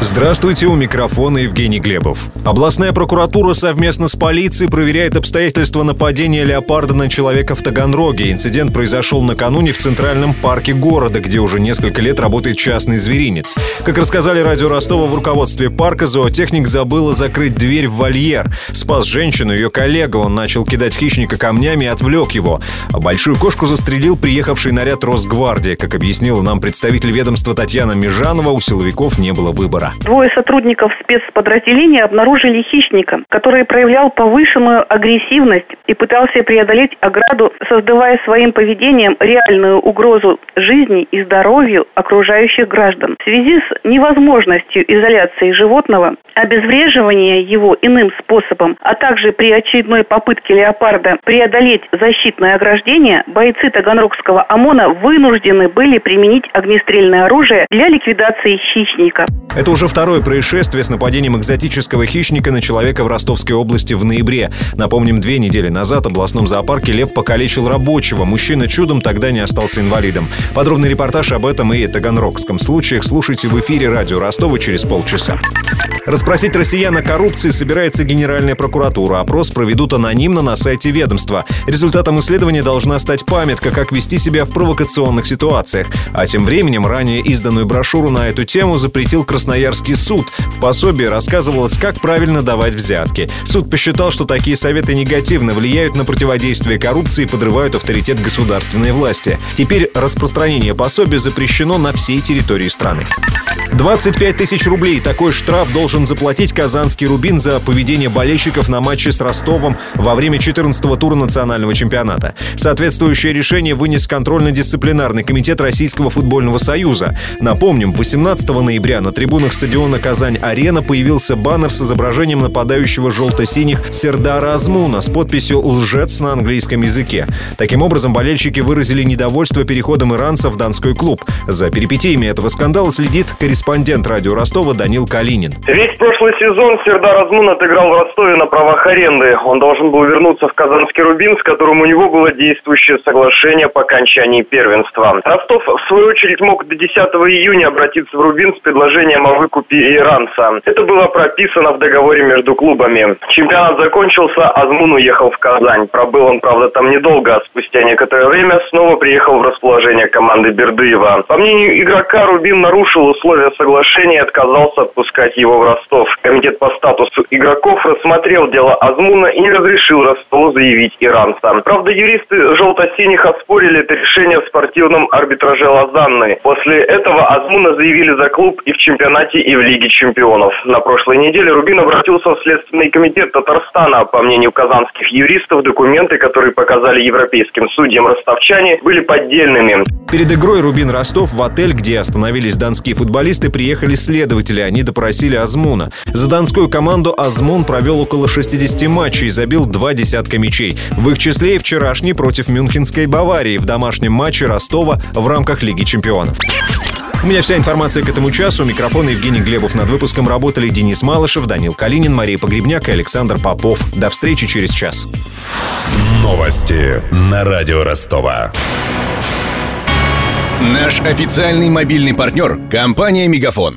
Здравствуйте, у микрофона Евгений Глебов. Областная прокуратура совместно с полицией проверяет обстоятельства нападения леопарда на человека в Таганроге. Инцидент произошел накануне в центральном парке города, где уже несколько лет работает частный зверинец. Как рассказали радио Ростова в руководстве парка, зоотехник забыла закрыть дверь в вольер. Спас женщину ее коллега. Он начал кидать хищника камнями и отвлек его. А большую кошку застрелил приехавший наряд Росгвардии. Как объяснила нам представитель ведомства Татьяна Межанова, у силовиков не было выбора. Двое сотрудников спецподразделения обнаружили хищника, который проявлял повышенную агрессивность и пытался преодолеть ограду, создавая своим поведением реальную угрозу жизни и здоровью окружающих граждан. В связи с невозможностью изоляции животного, обезвреживания его иным способом, а также при очередной попытке леопарда преодолеть защитное ограждение, бойцы Таганрогского ОМОНа вынуждены были применить огнестрельное оружие для ликвидации хищника. Это уже второе происшествие с нападением экзотического хищника на человека в Ростовской области в ноябре. Напомним, две недели назад в областном зоопарке лев покалечил рабочего. Мужчина чудом тогда не остался инвалидом. Подробный репортаж об этом и таганрогском случаях слушайте в эфире радио Ростова через полчаса. Расспросить россиян о коррупции собирается Генеральная прокуратура. Опрос проведут анонимно на сайте ведомства. Результатом исследования должна стать памятка, как вести себя в провокационных ситуациях. А тем временем ранее изданную брошюру на эту тему запретил Красноярский суд. В пособии рассказывалось, как правильно давать взятки. Суд посчитал, что такие советы негативно влияют на противодействие коррупции и подрывают авторитет государственной власти. Теперь распространение пособия запрещено на всей территории страны. 25 тысяч рублей. Такой штраф должен заплатить казанский «Рубин» за поведение болельщиков на матче с Ростовом во время 14-го тура национального чемпионата. Соответствующее решение вынес контрольно-дисциплинарный комитет Российского футбольного союза. Напомним, 18 ноября на трибунах стадиона «Казань-Арена» появился баннер с изображением нападающего желто-синих Сердара Азмуна с подписью «Лжец» на английском языке. Таким образом, болельщики выразили недовольство переходом иранца в Донской клуб. За перипетиями этого скандала следит корреспондент радио Ростова Данил Калинин. Весь прошлый сезон Сердар Азмун отыграл в Ростове на правах аренды. Он должен был вернуться в Казанский Рубин, с которым у него было действующее соглашение по окончании первенства. Ростов, в свою очередь, мог до 10 июня обратиться в Рубин с предложением о выкупе иранца. Это было прописано в договоре между клубами. Чемпионат закончился, Азмун уехал в Казань. Пробыл он, правда, там недолго, а спустя некоторое время снова приехал в расположение команды Бердыева. По мнению игрока, Рубин нарушил условия соглашения и отказался отпускать его в Ростов. Комитет по статусу игроков рассмотрел дело Азмуна и разрешил Ростову заявить иранца. Правда, юристы желто-синих оспорили это решение в спортивном арбитраже Лозанны. После этого Азмуна заявили за клуб и в чемпионате, и в Лиге чемпионов. На прошлой неделе Рубин обратился в Следственный комитет Татарстана. По мнению казанских юристов, документы, которые показали европейским судьям ростовчане, были поддельными. Перед игрой Рубин Ростов в отель, где остановились донские футболисты, приехали следователи. Они допросили Азмуна. За донскую команду Азмун провел около 60 матчей и забил два десятка мячей. В их числе и вчерашний против Мюнхенской Баварии в домашнем матче Ростова в рамках Лиги чемпионов. У меня вся информация к этому часу. Микрофон Евгений Глебов. Над выпуском работали Денис Малышев, Данил Калинин, Мария Погребняк и Александр Попов. До встречи через час. Новости на радио Ростова. Наш официальный мобильный партнер – компания «Мегафон».